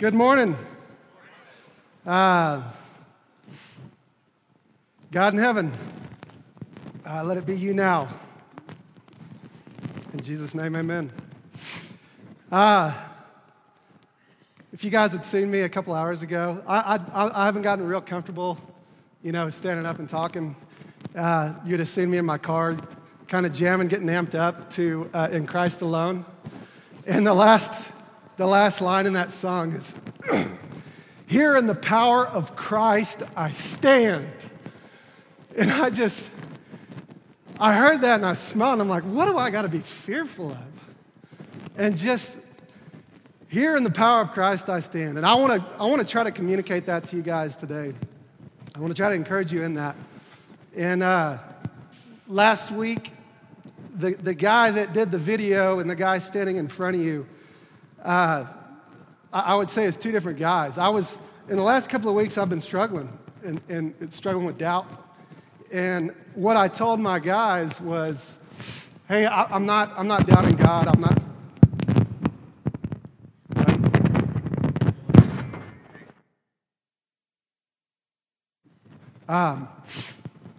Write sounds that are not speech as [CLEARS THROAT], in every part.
Good morning. Uh, God in heaven, uh, let it be you now. In Jesus' name, amen. Uh, if you guys had seen me a couple hours ago, I, I, I haven't gotten real comfortable, you know, standing up and talking. Uh, you'd have seen me in my car, kind of jamming, getting amped up to uh, In Christ Alone. In the last, the last line in that song is [CLEARS THROAT] Here in the power of Christ I stand. And I just, I heard that and I smiled and I'm like, what do I got to be fearful of? And just, here in the power of Christ I stand. And I want to I want to try to communicate that to you guys today. I want to try to encourage you in that. And uh, last week, the, the guy that did the video and the guy standing in front of you, uh, I would say it's two different guys. I was, in the last couple of weeks, I've been struggling and, and struggling with doubt. And what I told my guys was, hey, I, am not, I'm not doubting God. I'm not. Um,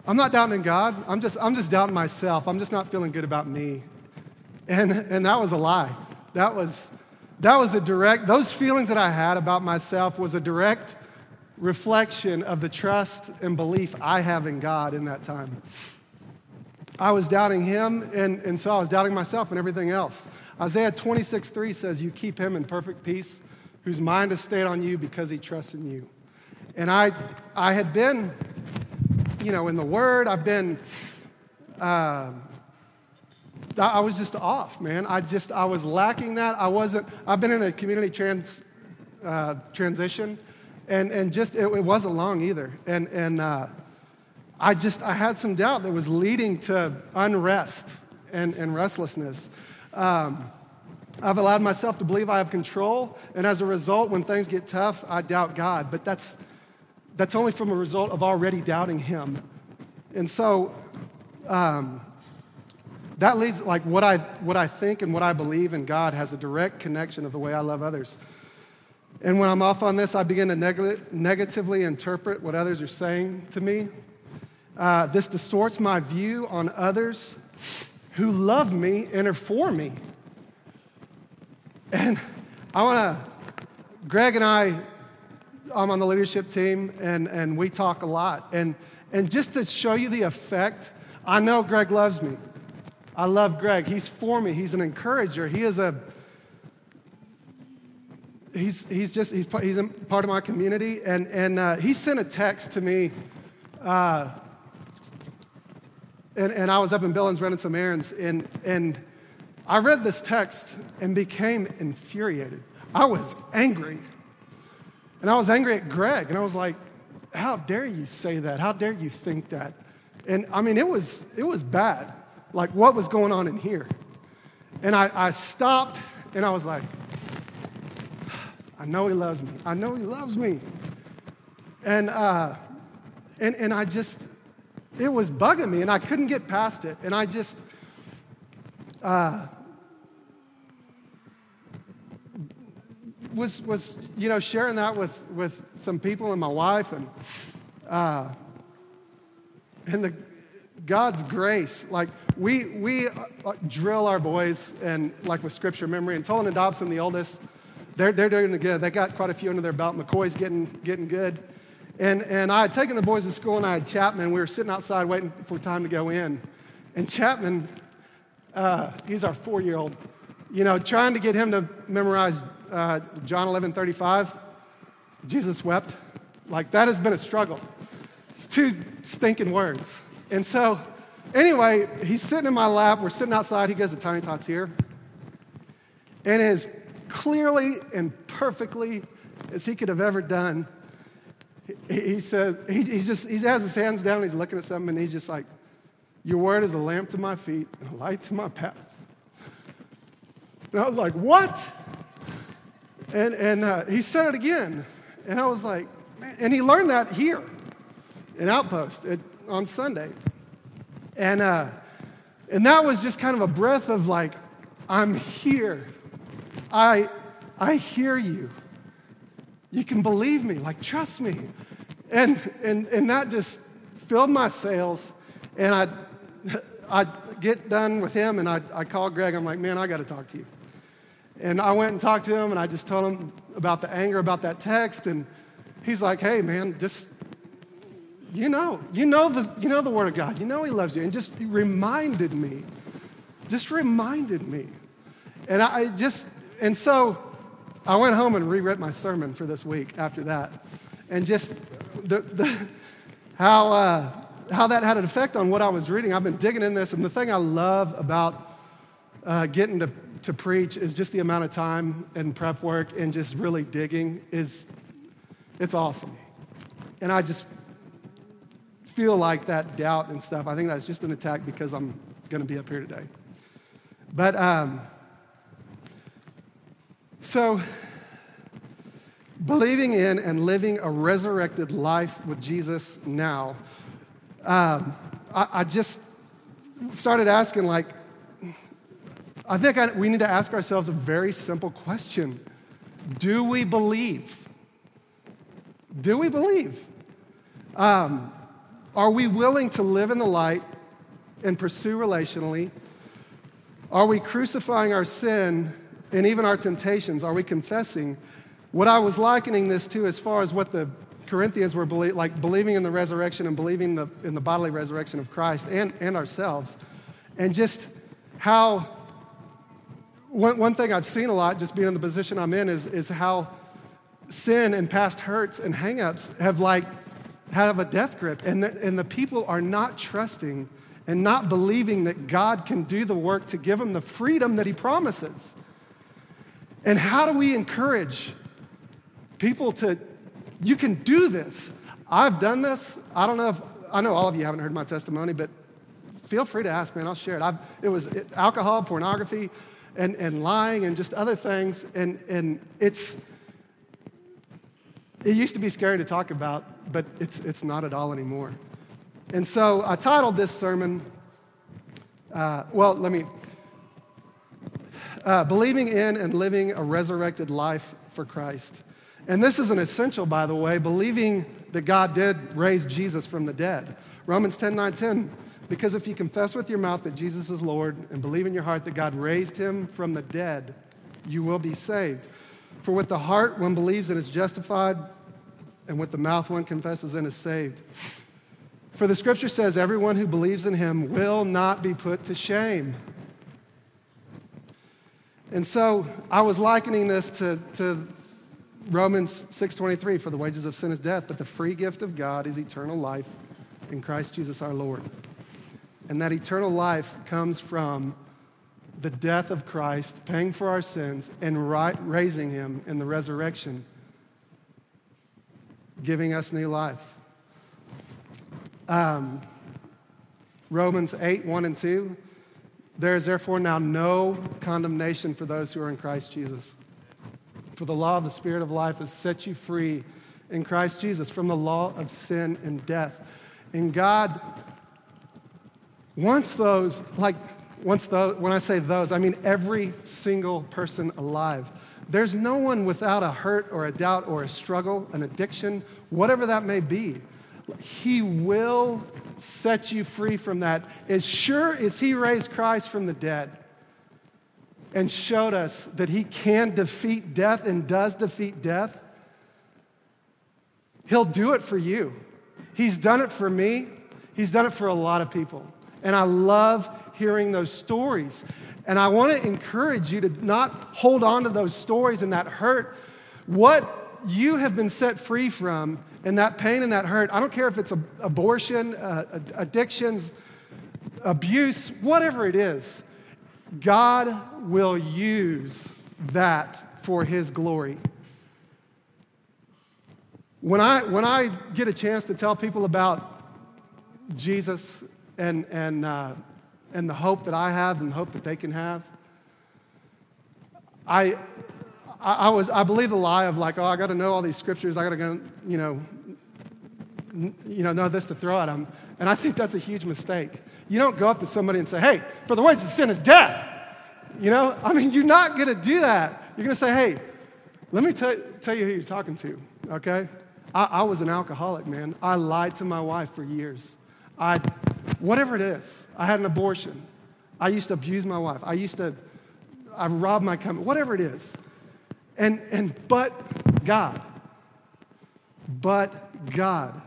I'm not doubting God. I'm just, I'm just doubting myself. I'm just not feeling good about me. And, and that was a lie. That was, that was a direct, those feelings that I had about myself was a direct reflection of the trust and belief I have in God in that time. I was doubting Him, and, and so I was doubting myself and everything else. Isaiah 26, 3 says, You keep Him in perfect peace, whose mind is stayed on you because He trusts in you. And I, I had been, you know, in the Word, I've been. Uh, I was just off, man. I just, I was lacking that. I wasn't, I've been in a community trans, uh, transition, and, and just, it, it, wasn't long either. And, and uh, I just, I had some doubt that was leading to unrest and, and restlessness. Um, I've allowed myself to believe I have control, and as a result, when things get tough, I doubt God. But that's, that's only from a result of already doubting Him. And so, um, that leads, like, what I, what I think and what I believe in God has a direct connection of the way I love others. And when I'm off on this, I begin to neg- negatively interpret what others are saying to me. Uh, this distorts my view on others who love me and are for me. And I want to, Greg and I, I'm on the leadership team, and, and we talk a lot. And, and just to show you the effect, I know Greg loves me. I love Greg. He's for me. He's an encourager. He is a he's, he's just he's, he's a part of my community. And, and uh, he sent a text to me uh, and, and i was up in billings running some errands. And, and i read this text and became infuriated. I was angry. And i was angry at greg. And i was like how dare you say that? How dare you think that? And i mean it was it was bad like what was going on in here. And I, I stopped and I was like, I know he loves me. I know he loves me. And, uh, and, and I just, it was bugging me and I couldn't get past it. And I just, uh, was, was, you know, sharing that with, with some people and my wife and, uh, and the, God's grace, like we, we uh, drill our boys and like with scripture memory and Tolan and Dobson, the oldest, they're, they're doing good. They got quite a few under their belt. McCoy's getting, getting good. And, and I had taken the boys to school and I had Chapman. We were sitting outside waiting for time to go in. And Chapman, uh, he's our four year old, you know, trying to get him to memorize uh, John 11 35. Jesus wept. Like that has been a struggle. It's two stinking words. And so, anyway, he's sitting in my lap. We're sitting outside. He goes to Tiny Tots here. And as clearly and perfectly as he could have ever done, he, he said, he, just, he has his hands down, he's looking at something, and he's just like, Your word is a lamp to my feet and a light to my path. And I was like, What? And, and uh, he said it again. And I was like, Man. And he learned that here in Outpost. It, on Sunday. And, uh, and that was just kind of a breath of like, I'm here. I, I hear you. You can believe me, like, trust me. And, and, and that just filled my sails. And I, [LAUGHS] I get done with him and I, I call Greg. I'm like, man, I got to talk to you. And I went and talked to him and I just told him about the anger about that text. And he's like, hey, man, just, you know, you know the, you know the Word of God. You know He loves you. And just reminded me, just reminded me. And I just, and so I went home and rewrote my sermon for this week after that. And just the, the, how, uh, how that had an effect on what I was reading. I've been digging in this, and the thing I love about uh, getting to, to preach is just the amount of time and prep work and just really digging is it's awesome. And I just feel like that doubt and stuff. I think that's just an attack because I'm going to be up here today. But um, so believing in and living a resurrected life with Jesus now um, I, I, just started asking, like, I think I, we need to ask ourselves a very simple question Do we believe? Do we believe? Um, are we willing to live in the light and pursue relationally? Are we crucifying our sin and even our temptations? Are we confessing? What I was likening this to, as far as what the Corinthians were belie- like believing in the resurrection and believing the, in the bodily resurrection of Christ and, and ourselves. And just how, one, one thing I've seen a lot, just being in the position I'm in, is, is how sin and past hurts and hangups have like, have a death grip. And the, and the people are not trusting and not believing that God can do the work to give them the freedom that He promises. And how do we encourage people to, you can do this. I've done this. I don't know if, I know all of you haven't heard my testimony, but feel free to ask, man. I'll share it. I've, it was alcohol, pornography, and, and lying, and just other things. And, and it's, it used to be scary to talk about, but it's, it's not at all anymore. And so I titled this sermon, uh, well, let me, uh, Believing in and Living a Resurrected Life for Christ. And this is an essential, by the way, believing that God did raise Jesus from the dead. Romans 10 9 10. Because if you confess with your mouth that Jesus is Lord and believe in your heart that God raised him from the dead, you will be saved. For with the heart one believes and is justified, and with the mouth one confesses and is saved. For the scripture says, everyone who believes in him will not be put to shame. And so I was likening this to, to Romans 6:23 for the wages of sin is death, but the free gift of God is eternal life in Christ Jesus our Lord. And that eternal life comes from the death of Christ, paying for our sins and right, raising him in the resurrection, giving us new life. Um, Romans 8, 1 and 2. There is therefore now no condemnation for those who are in Christ Jesus. For the law of the Spirit of life has set you free in Christ Jesus from the law of sin and death. And God wants those, like, once those, when I say those, I mean every single person alive. There's no one without a hurt or a doubt or a struggle, an addiction, whatever that may be. He will set you free from that. As sure as He raised Christ from the dead, and showed us that he can defeat death and does defeat death, he'll do it for you. He's done it for me, he's done it for a lot of people. And I love hearing those stories. And I want to encourage you to not hold on to those stories and that hurt. What you have been set free from and that pain and that hurt, I don't care if it's abortion, uh, addictions, abuse, whatever it is God will use that for His glory. When I, when I get a chance to tell people about Jesus and, and, uh, and the hope that I have and the hope that they can have, I, I, was, I believe the lie of like, oh, I got to know all these scriptures. I got to go, you know, you know, know this to throw at them. And I think that's a huge mistake. You don't go up to somebody and say, hey, for the wages of sin is death. You know, I mean, you're not going to do that. You're going to say, hey, Let me tell, tell you who you're talking to, okay? I, I was an alcoholic, man. I lied to my wife for years. I, whatever it is, I had an abortion. I used to abuse my wife. I used to, I robbed my company, whatever it is. And, and, but God, but God.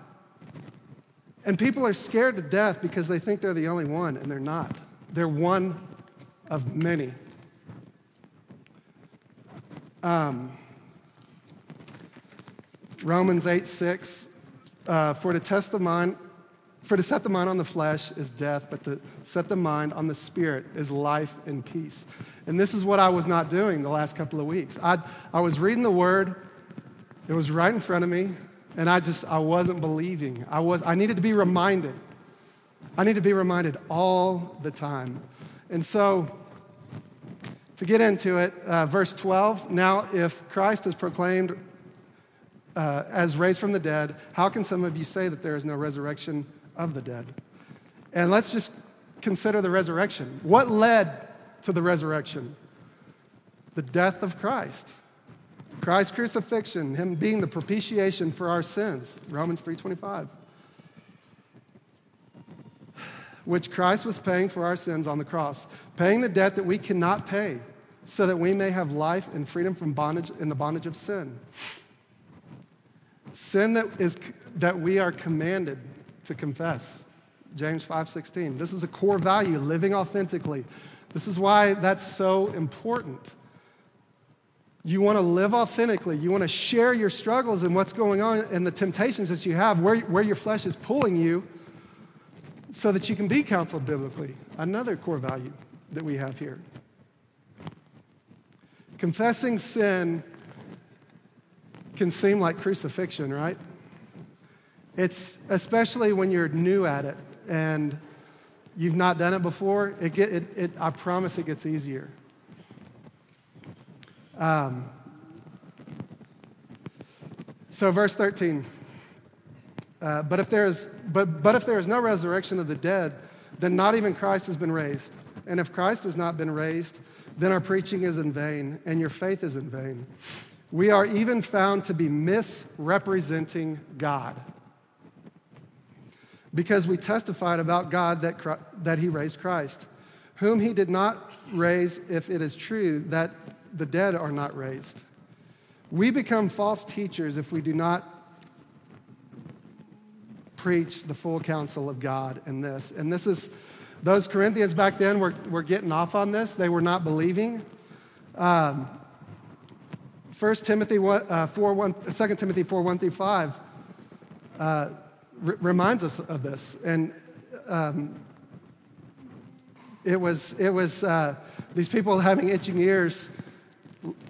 And people are scared to death because they think they're the only one, and they're not. They're one of many. Um, Romans 8 6, uh, for to test the mind, for to set the mind on the flesh is death, but to set the mind on the spirit is life and peace. And this is what I was not doing the last couple of weeks. I, I was reading the word, it was right in front of me, and I just, I wasn't believing. I, was, I needed to be reminded. I need to be reminded all the time. And so, to get into it, uh, verse 12 now, if Christ is proclaimed uh, as raised from the dead, how can some of you say that there is no resurrection of the dead? And let's just consider the resurrection. What led to the resurrection? The death of Christ. Christ's crucifixion, him being the propitiation for our sins, Romans 3:25. Which Christ was paying for our sins on the cross, paying the debt that we cannot pay, so that we may have life and freedom from bondage in the bondage of sin. Sin that, is, that we are commanded to confess. James 5:16. This is a core value, living authentically. This is why that's so important. You want to live authentically. You want to share your struggles and what's going on and the temptations that you have, where, where your flesh is pulling you, so that you can be counseled biblically. Another core value that we have here. Confessing sin can seem like crucifixion, right? It's especially when you're new at it and you've not done it before, it get, it, it, I promise it gets easier. Um, so, verse 13. Uh, but, if there is, but, but if there is no resurrection of the dead, then not even Christ has been raised. And if Christ has not been raised, then our preaching is in vain and your faith is in vain. We are even found to be misrepresenting God because we testified about God that, that he raised Christ, whom he did not raise if it is true that the dead are not raised. We become false teachers if we do not preach the full counsel of God in this. And this is, those Corinthians back then were, were getting off on this. They were not believing. Um, 1 Timothy 1, uh, 4, 1, 2 Timothy 4, 1 through 5 uh, r- reminds us of this. And um, it was, it was uh, these people having itching ears,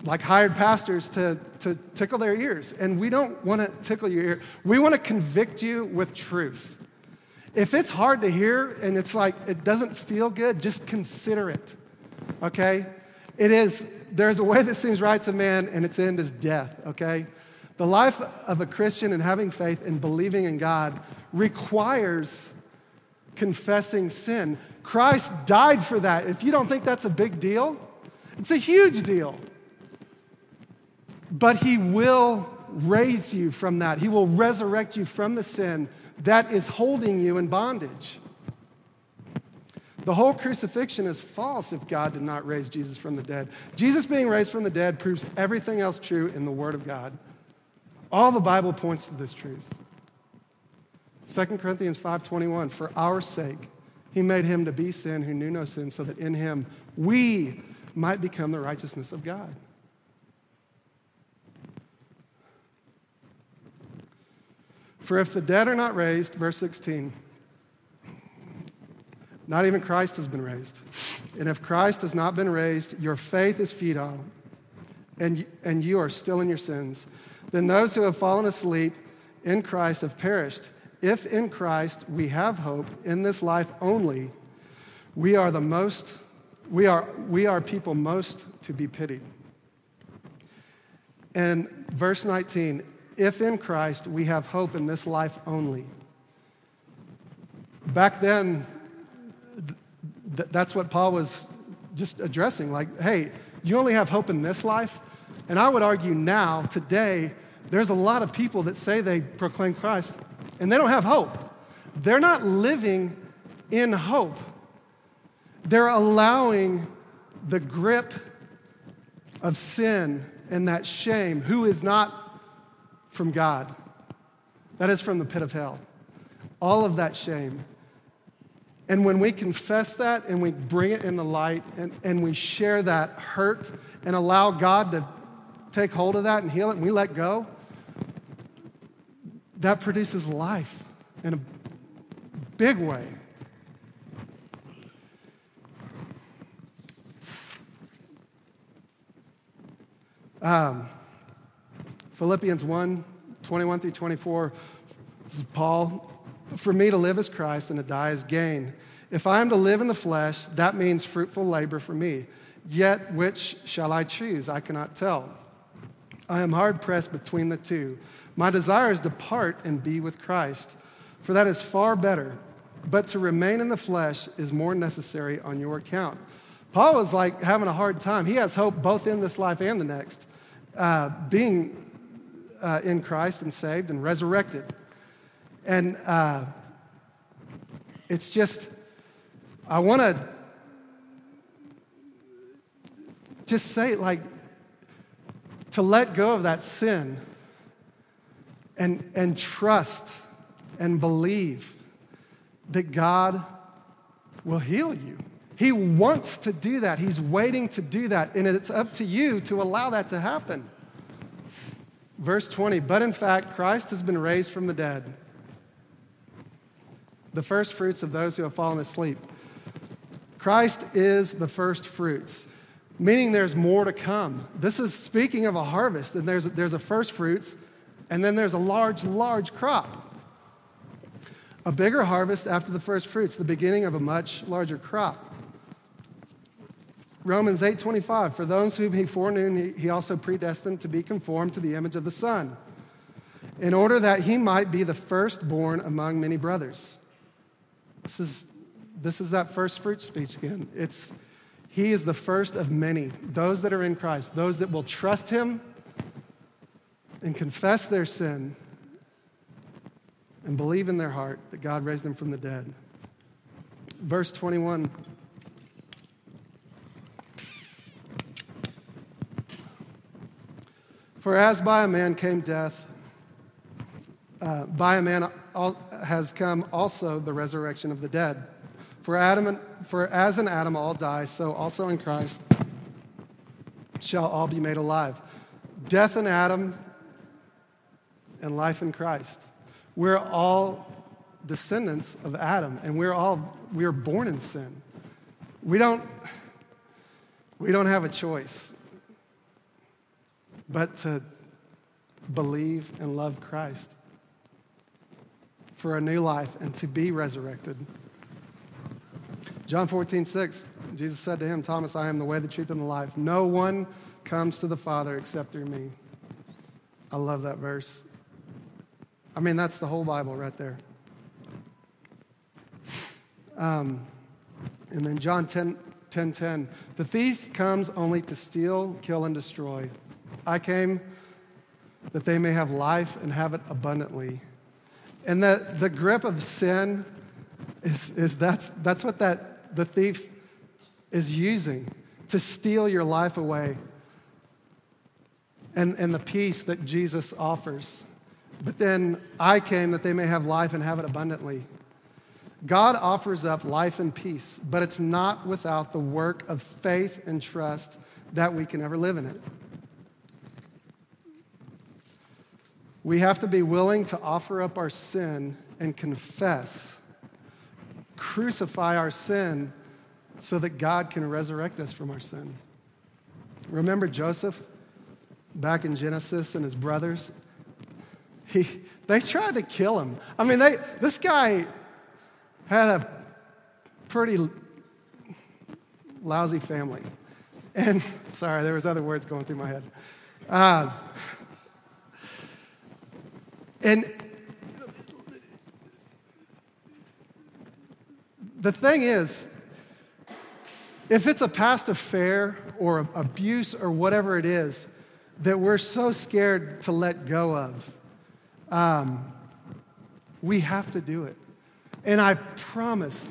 like hired pastors to, to tickle their ears. And we don't want to tickle your ear. We want to convict you with truth. If it's hard to hear and it's like it doesn't feel good, just consider it. Okay? It is, there's a way that seems right to man, and its end is death, okay? The life of a Christian and having faith and believing in God requires confessing sin. Christ died for that. If you don't think that's a big deal, it's a huge deal. But He will raise you from that, He will resurrect you from the sin that is holding you in bondage. The whole crucifixion is false if God did not raise Jesus from the dead. Jesus being raised from the dead proves everything else true in the Word of God. All the Bible points to this truth. 2 Corinthians 5:21 For our sake he made him to be sin who knew no sin so that in him we might become the righteousness of God. For if the dead are not raised, verse 16, not even Christ has been raised. And if Christ has not been raised, your faith is futile, and, and you are still in your sins. Then those who have fallen asleep in Christ have perished. If in Christ we have hope in this life only, we are the most, we are, we are people most to be pitied. And verse 19, if in Christ we have hope in this life only. Back then, th- that's what Paul was just addressing. Like, hey, you only have hope in this life? And I would argue now, today, there's a lot of people that say they proclaim Christ and they don't have hope. They're not living in hope. They're allowing the grip of sin and that shame, who is not from God, that is from the pit of hell. All of that shame. And when we confess that and we bring it in the light and, and we share that hurt and allow God to take hold of that and heal it and we let go, that produces life in a big way. Um, Philippians 1 21 through 24. This is Paul. For me to live is Christ and to die is gain. If I am to live in the flesh, that means fruitful labor for me. Yet which shall I choose? I cannot tell. I am hard pressed between the two. My desire is to part and be with Christ, for that is far better. But to remain in the flesh is more necessary on your account. Paul was like having a hard time. He has hope both in this life and the next, uh, being uh, in Christ and saved and resurrected. And uh, it's just, I want to just say, like, to let go of that sin and, and trust and believe that God will heal you. He wants to do that. He's waiting to do that. And it's up to you to allow that to happen. Verse 20, but in fact, Christ has been raised from the dead, the first fruits of those who have fallen asleep. Christ is the first fruits, meaning there's more to come. This is speaking of a harvest, and there's, there's a first fruits, and then there's a large, large crop. A bigger harvest after the first fruits, the beginning of a much larger crop. Romans 8:25 For those whom he foreknew he also predestined to be conformed to the image of the son in order that he might be the firstborn among many brothers. This is this is that first fruit speech again. It's he is the first of many, those that are in Christ, those that will trust him and confess their sin and believe in their heart that God raised them from the dead. Verse 21 For as by a man came death, uh, by a man has come also the resurrection of the dead. For, Adam and, for as in Adam all die, so also in Christ shall all be made alive. Death in Adam and life in Christ. We're all descendants of Adam, and we're all we are born in sin. We don't we don't have a choice but to believe and love Christ for a new life and to be resurrected. John 14, 6, Jesus said to him, Thomas, I am the way, the truth, and the life. No one comes to the Father except through me. I love that verse. I mean, that's the whole Bible right there. Um, and then John 10, 10, 10, the thief comes only to steal, kill, and destroy. I came that they may have life and have it abundantly. And that the grip of sin is, is that's, that's what that, the thief is using to steal your life away and, and the peace that Jesus offers. But then I came that they may have life and have it abundantly. God offers up life and peace, but it's not without the work of faith and trust that we can ever live in it. We have to be willing to offer up our sin and confess, crucify our sin so that God can resurrect us from our sin. Remember Joseph back in Genesis and his brothers? He, they tried to kill him. I mean, they, this guy had a pretty lousy family. And [LAUGHS] sorry, there was other words going through my head. Uh, and the thing is, if it's a past affair or abuse or whatever it is, that we're so scared to let go of, um, we have to do it. And I promise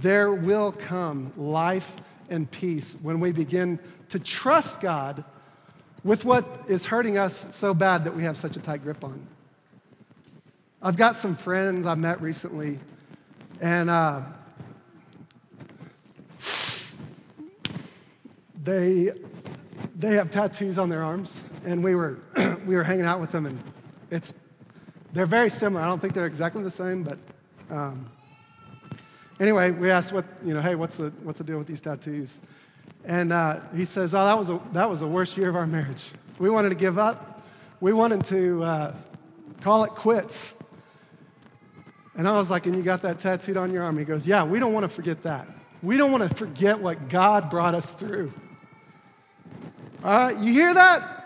there will come life and peace when we begin to trust God with what is hurting us so bad that we have such a tight grip on. I've got some friends I met recently, and uh, they, they have tattoos on their arms, and we were, [CLEARS THROAT] we were hanging out with them, and it's, they're very similar. I don't think they're exactly the same, but um, anyway, we asked what, you know, hey, what's the, what's the deal with these tattoos? And uh, he says, oh, that was, a, that was the worst year of our marriage. We wanted to give up. We wanted to uh, call it quits. And I was like, and you got that tattooed on your arm? He goes, yeah, we don't want to forget that. We don't want to forget what God brought us through. All right, you hear that?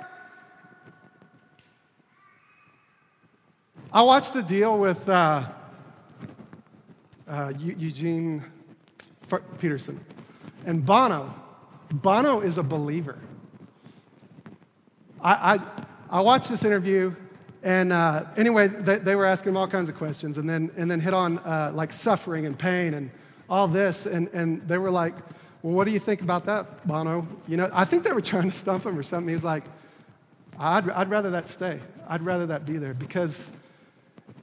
I watched a deal with uh, uh, Eugene Peterson and Bono. Bono is a believer. I, I, I watched this interview, and uh, anyway, they, they, were asking him all kinds of questions, and then, and then hit on uh, like suffering and pain and all this, and, and they were like, well, what do you think about that, Bono? You know, I think they were trying to stump him or something. He's like, I'd, I'd rather that stay. I'd rather that be there because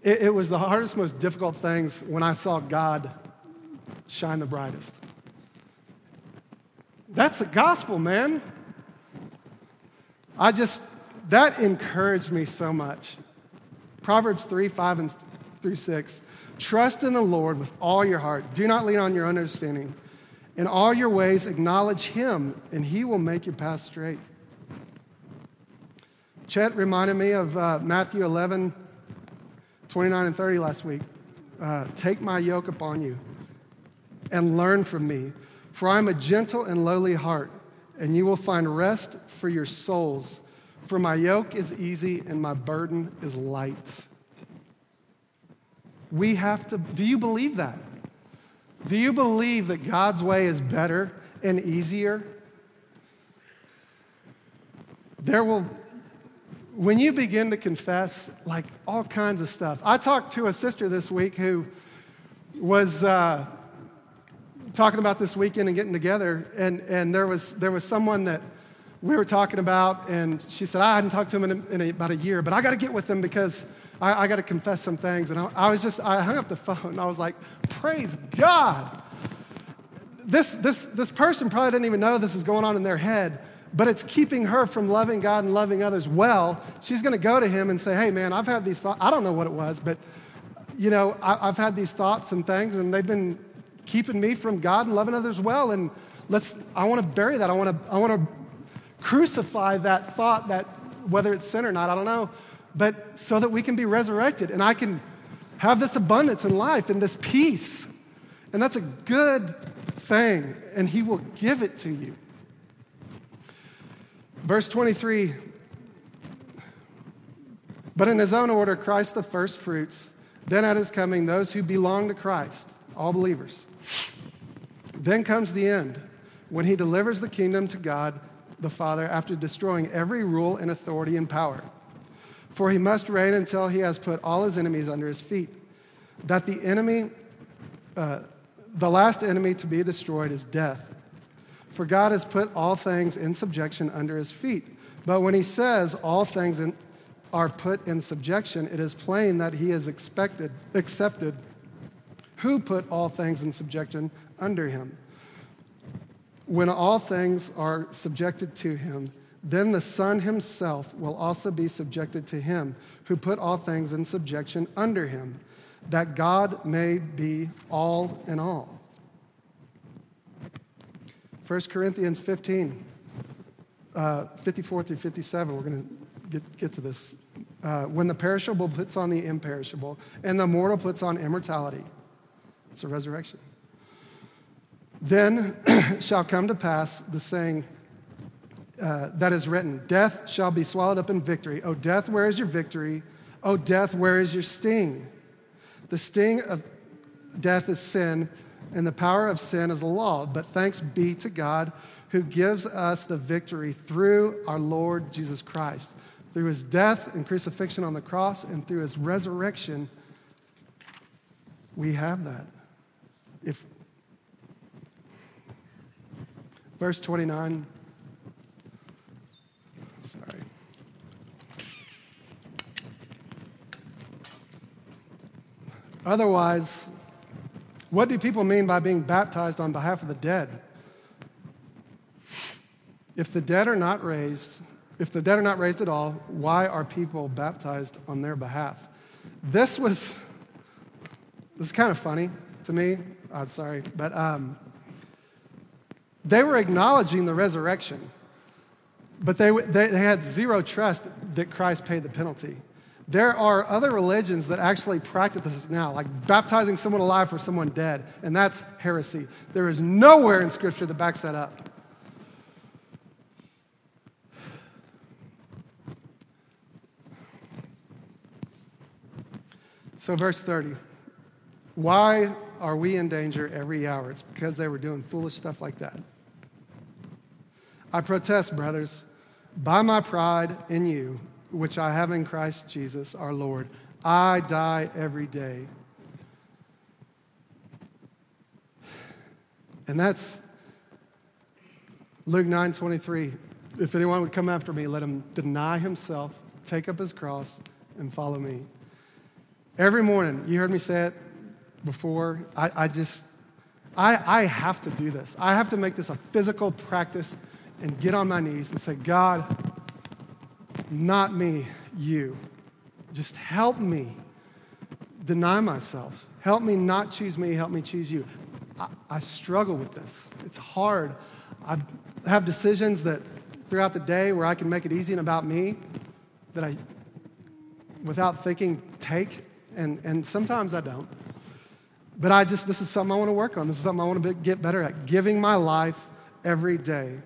it, it was the hardest, most difficult things when I saw God shine the brightest. That's the gospel, man. I just, that encouraged me so much. Proverbs 3 5 and through 6. Trust in the Lord with all your heart. Do not lean on your understanding. In all your ways, acknowledge Him, and He will make your path straight. Chet reminded me of uh, Matthew 11, 29 and 30 last week. Uh, Take my yoke upon you and learn from me for I am a gentle and lowly heart, and you will find rest for your souls. For my yoke is easy and my burden is light. We have to, do you believe that? Do you believe that God's way is better and easier? There will, when you begin to confess, like all kinds of stuff. I talked to a sister this week who was, uh, talking about this weekend and getting together, and, and there, was, there was someone that we were talking about, and she said, I hadn't talked to him in, a, in a, about a year, but I got to get with him because I, I got to confess some things. And I, I, was just, I hung up the phone, I was like, praise God. This, this, this person probably didn't even know this is going on in their head, but it's keeping her from loving God and loving others well. She's going to go to him and say, hey, man, I've had these thoughts. I don't know what it was, but, you know, I, I've had these thoughts and things, and they've been keeping me from God and loving others well. And let's, I want to bury that. I want to, I want to crucify that thought that whether it's sin or not, I don't know, but so that we can be resurrected and I can have this abundance in life and this peace. And that's a good thing, and He will give it to you. Verse 23 But in His own order, Christ the first fruits, then at His coming, those who belong to Christ, all believers. Then comes the end, when he delivers the kingdom to God the Father after destroying every rule and authority and power. For he must reign until he has put all his enemies under his feet. That the enemy, uh, the last enemy to be destroyed is death. For God has put all things in subjection under his feet. But when he says all things in, are put in subjection, it is plain that he is expected, accepted who put all things in subjection under him. When all things are subjected to him, then the Son himself will also be subjected to him who put all things in subjection under him, that God may be all in all. 1 Corinthians 15, uh, 54 through 57, we're going to get, to this. Uh, when the perishable puts on the imperishable, and the mortal puts on immortality. It's a resurrection. Then [CLEARS THROAT] shall come to pass the saying uh, that is written Death shall be swallowed up in victory. O death, where is your victory? O death, where is your sting? The sting of death is sin, and the power of sin is the law. But thanks be to God who gives us the victory through our Lord Jesus Christ. Through his death and crucifixion on the cross and through his resurrection, we have that. If verse 29 sorry. Otherwise, what do people mean by being baptized on behalf of the dead? If the dead are not raised, if the dead are not raised at all, why are people baptized on their behalf? This was, this is kind of funny to me. I'm sorry, but um, they were acknowledging the resurrection, but they, they, they had zero trust that Christ paid the penalty. There are other religions that actually practice this now, like baptizing someone alive for someone dead, and that's heresy. There is nowhere in Scripture that backs that up. So, verse 30 Why are we in danger every hour? It's because they were doing foolish stuff like that. I protest, brothers, by my pride in you which I have in Christ Jesus our Lord. I die every day. And that's Luke 9 23. If anyone would come after me, let him deny himself, take up his cross, and follow me. Every morning, you heard me say it before, I, I just, I, I have to do this. I have to make this a physical practice and get on my knees and say, God, not me, you. Just help me deny myself. Help me not choose me, help me choose you. I, I struggle with this. It's hard. I have decisions that throughout the day where I can make it easy and about me that I, without thinking, take, and, and sometimes I don't. But I just, this is something I want to work on. This is something I want to be, get better at. Giving my life every day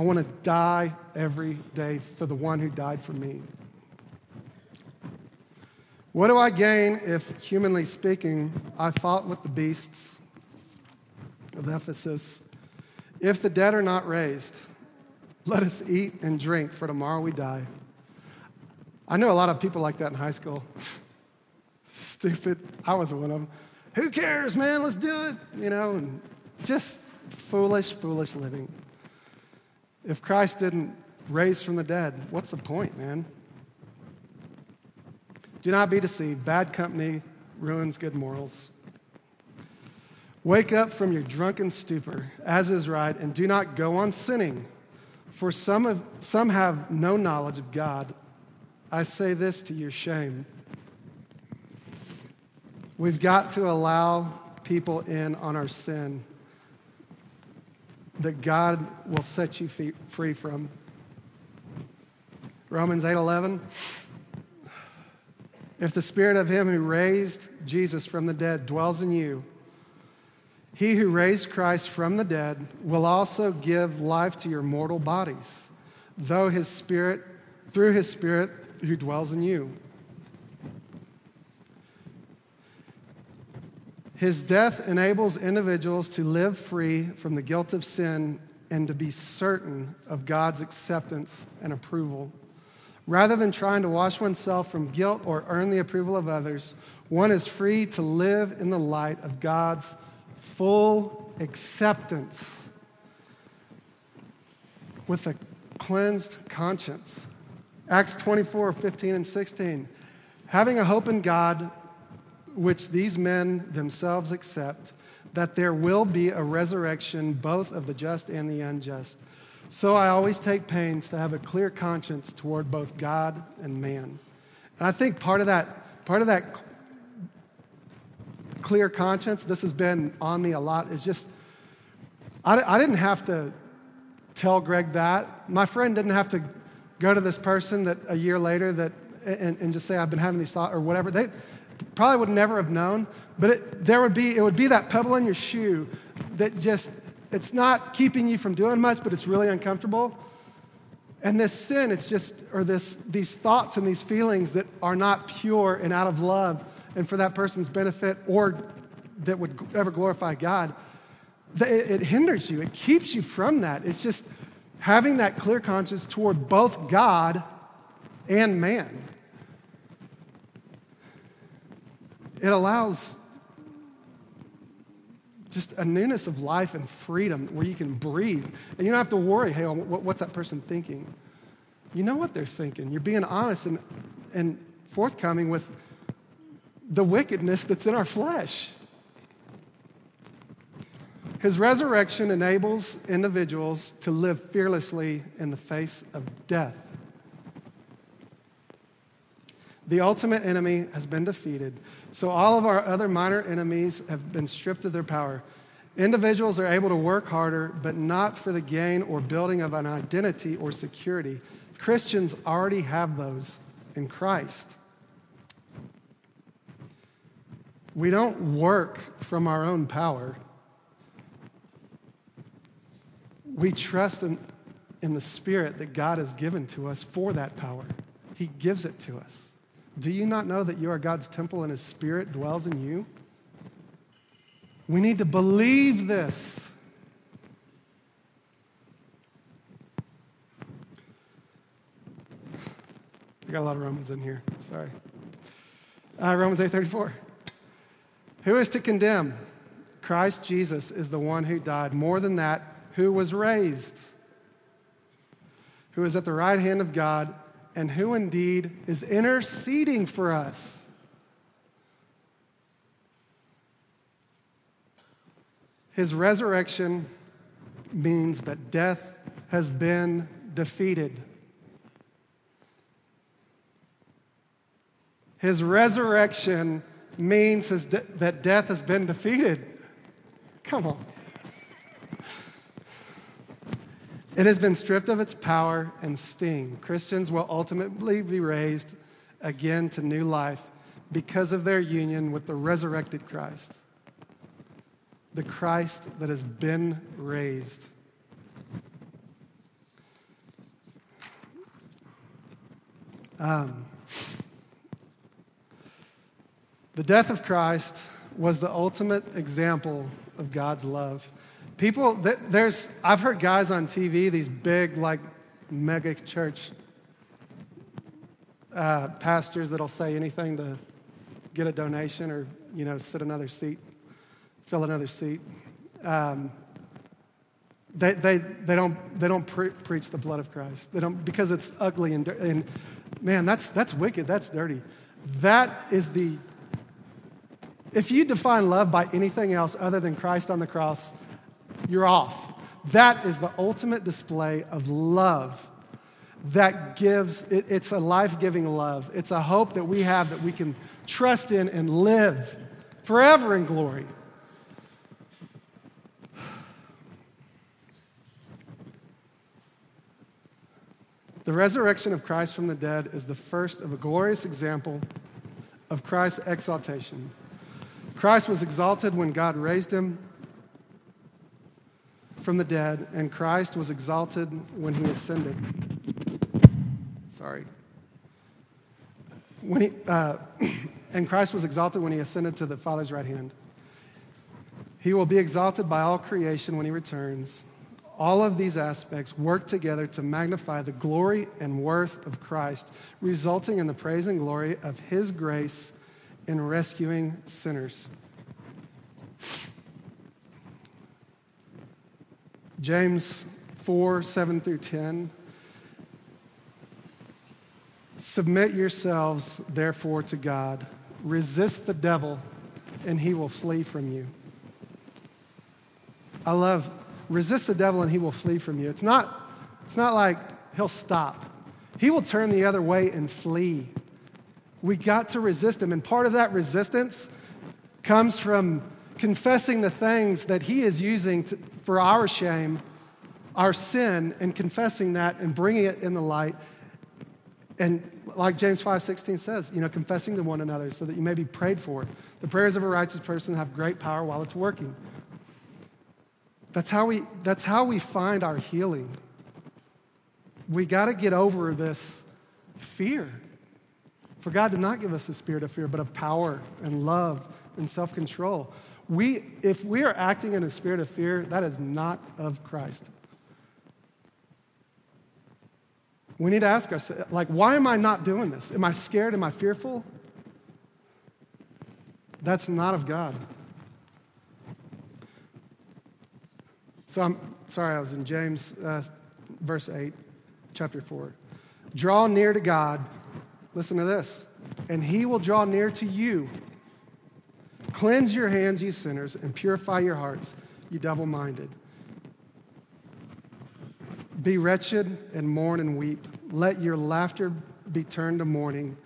I want to die every day for the one who died for me. What do I gain if, humanly speaking, I fought with the beasts of Ephesus? If the dead are not raised, let us eat and drink, for tomorrow we die. I know a lot of people like that in high school. [LAUGHS] Stupid. I was one of them. Who cares, man? Let's do it. You know, and just foolish, foolish living. If Christ didn't raise from the dead, what's the point, man? Do not be deceived. Bad company ruins good morals. Wake up from your drunken stupor, as is right, and do not go on sinning, for some, of, some have no knowledge of God. I say this to your shame. We've got to allow people in on our sin that God will set you free from. Romans 8:11 If the spirit of him who raised Jesus from the dead dwells in you, he who raised Christ from the dead will also give life to your mortal bodies, though his spirit through his spirit who dwells in you. His death enables individuals to live free from the guilt of sin and to be certain of God's acceptance and approval. Rather than trying to wash oneself from guilt or earn the approval of others, one is free to live in the light of God's full acceptance with a cleansed conscience. Acts 24 15 and 16. Having a hope in God, which these men themselves accept, that there will be a resurrection both of the just and the unjust. So I always take pains to have a clear conscience toward both God and man. And I think part of that, part of that clear conscience, this has been on me a lot, is just, I, I didn't have to tell Greg that. My friend didn't have to go to this person that a year later that, and, and just say, I've been having these thoughts or whatever. They, probably would never have known, but it, there would be, it would be that pebble in your shoe that just, it's not keeping you from doing much, but it's really uncomfortable. And this sin, it's just, or this, these thoughts and these feelings that are not pure and out of love and for that person's benefit or that would ever glorify God, it hinders you, it keeps you from that. It's just having that clear conscience toward both God and man. It allows just a newness of life and freedom where you can breathe. And you don't have to worry, hey, what's that person thinking? You know what they're thinking. You're being honest and, and forthcoming with the wickedness that's in our flesh. His resurrection enables individuals to live fearlessly in the face of death. The ultimate enemy has been defeated, so all of our other minor enemies have been stripped of their power. Individuals are able to work harder, but not for the gain or building of an identity or security. Christians already have those in Christ. We don't work from our own power. We trust in, in the Spirit that God has given to us for that power. He gives it to us. Do you not know that you are God's temple and His Spirit dwells in you? We need to believe this. I got a lot of Romans in here. Sorry. Uh, Romans 8:34. Who is to condemn? Christ Jesus is the one who died. More than that, who was raised, who is at the right hand of God, and who indeed is interceding for us. His resurrection means that death has been defeated. His resurrection means that death has been defeated. Come on. It has been stripped of its power and sting. Christians will ultimately be raised again to new life because of their union with the resurrected Christ, the Christ that has been raised. Um, the death of Christ was the ultimate example of God's love. People, there's, I've heard guys on TV, these big, like, mega church uh, pastors that'll say anything to get a donation or, you know, sit another seat, fill another seat. Um, they, they, they don't, they don't pre- preach the blood of Christ. They don't, because it's ugly and, and man, that's, that's wicked. That's dirty. That is the, if you define love by anything else other than Christ on the cross, you're off. That is the ultimate display of love that gives, it, it's a life giving love. It's a hope that we have that we can trust in and live forever in glory. The resurrection of Christ from the dead is the first of a glorious example of Christ's exaltation. Christ was exalted when God raised him from the dead, and Christ was exalted when he ascended. Sorry. When he, uh, [CLEARS THROAT] and Christ was exalted when he ascended to the Father's right hand. He will be exalted by all creation when he returns. All of these aspects work together to magnify the glory and worth of Christ, resulting in the praise and glory of his grace in rescuing sinners. James 4 7 through 10. Submit yourselves, therefore, to God. Resist the devil, and he will flee from you. I love resist the devil, and he will flee from you. It's not, it's not like he'll stop, he will turn the other way and flee. We got to resist him. And part of that resistance comes from confessing the things that he is using to, for our shame, our sin, and confessing that and bringing it in the light. And like James 5:16 says, you know, confessing to one another so that you may be prayed for. The prayers of a righteous person have great power while it's working. That's how we, that's how we find our healing. We got to get over this fear. For God did not give us a spirit of fear, but of power and love and self control. We, if we are acting in a spirit of fear, that is not of Christ. We need to ask ourselves, like, why am I not doing this? Am I scared? Am I fearful? That's not of God. So I'm sorry, I was in James, uh, verse 8, chapter 4. Draw near to God. Listen to this. And he will draw near to you. Cleanse your hands, you sinners, and purify your hearts, you double minded. Be wretched and mourn and weep. Let your laughter be turned to mourning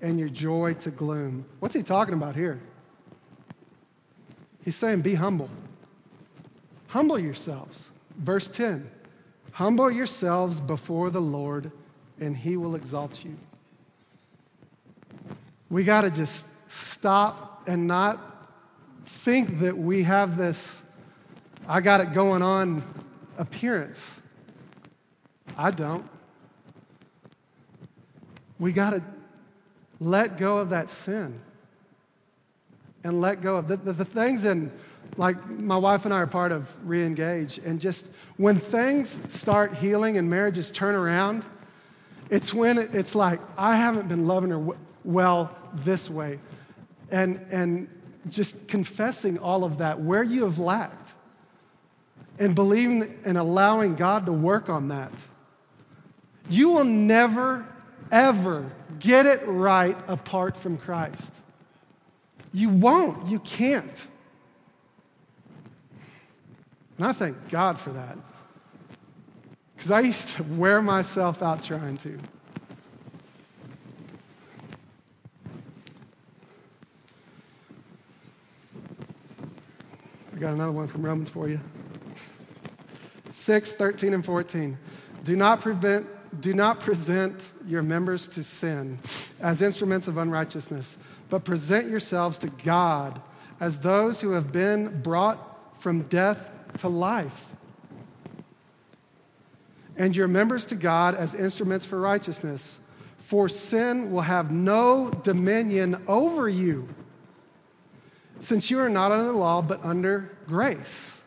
and your joy to gloom. What's he talking about here? He's saying, Be humble. Humble yourselves. Verse 10 Humble yourselves before the Lord, and he will exalt you. We got to just stop and not think that we have this, I got it going on appearance. I don't. We got to let go of that sin and let go of the, the, the things in, like my wife and I are part of Reengage, and just when things start healing and marriages turn around, it's when it's like, I haven't been loving her well this way. And, and just confessing all of that, where you have lacked, and believing and allowing God to work on that. You will never, ever get it right apart from Christ. You won't. You can't. And I thank God for that. Because I used to wear myself out trying to. I got another one from Romans for you. 6, 13, and 14. Do not prevent do not present your members to sin as instruments of unrighteousness, but present yourselves to God as those who have been brought from death to life. And your members to God as instruments for righteousness. For sin will have no dominion over you, since you are not under the law, but under grace.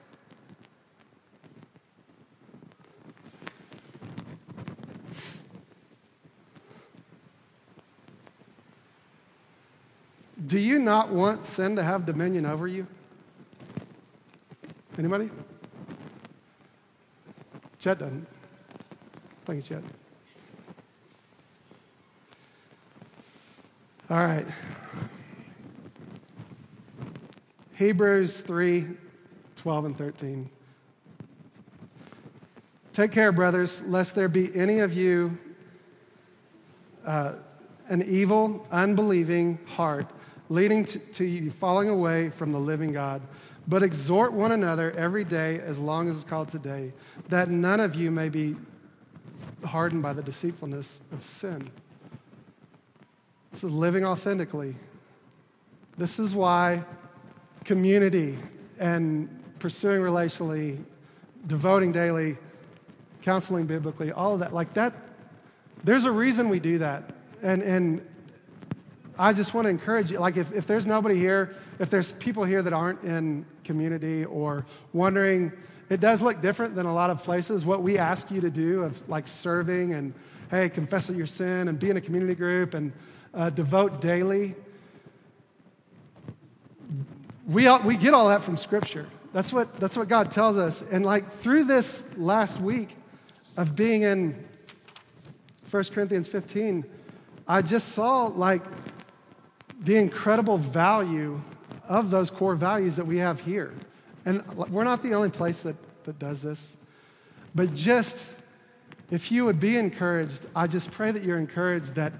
Do you not want sin to have dominion over you? Anybody? Chet doesn't. Thank you, Chet. All right. Hebrews 3 12 and 13. Take care, brothers, lest there be any of you uh, an evil, unbelieving heart leading to, to you falling away from the living God. But exhort one another every day, as long as it's called today, that none of you may be hardened by the deceitfulness of sin. This is living authentically. This is why community and pursuing relationally, devoting daily, counseling biblically, all of that, like that, there's a reason we do that. And, and I just want to encourage you. Like, if, if there's nobody here, if there's people here that aren't in community or wondering, it does look different than a lot of places. What we ask you to do of like serving and, hey, confess your sin and be in a community group and uh, devote daily. We, all, we get all that from Scripture. That's what, that's what God tells us. And like through this last week of being in 1 Corinthians 15, I just saw like the incredible value of those core values that we have here. And we're not the only place that, that does this. But just if you would be encouraged, I just pray that you're encouraged that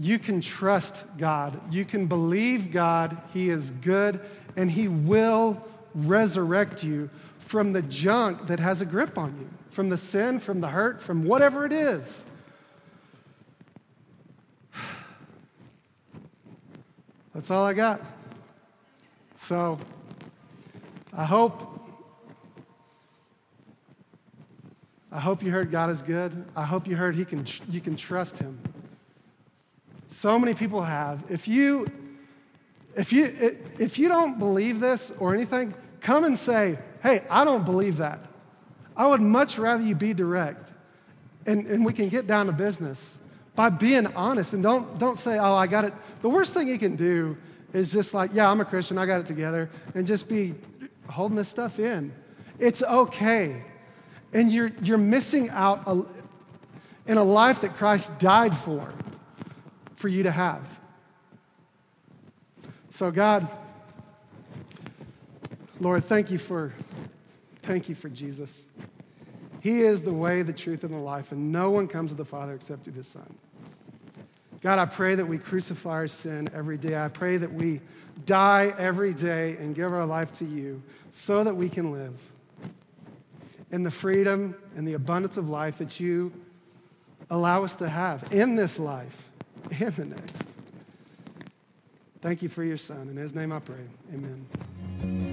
you can trust God. You can believe God. He is good, and He will resurrect you from the junk that has a grip on you, from the sin, from the hurt, from whatever it is. [SIGHS] That's all I got. So I hope I hope you heard God is good. I hope you heard he can, you can trust him. So many people have. If you, If you, if you don't believe this or anything, come and say, hey, I don't believe that. I would much rather you be direct and, and we can get down to business by being honest and don't, don't say, oh, I got it. The worst thing you can do is just like, yeah, I'm a Christian, I got it together, and just be holding this stuff in. It's okay. And you're, you're missing out a, in a life that Christ died for, for you to have. So, God, Lord, thank you for, thank you for Jesus. He is the way, the truth, and the life, and no one comes to the Father except through the Son. God, I pray that we crucify our sin every day. I pray that we die every day and give our life to you so that we can live in the freedom and the abundance of life that you allow us to have in this life [LAUGHS] and the next. Thank you for your son. In his name I pray. Amen.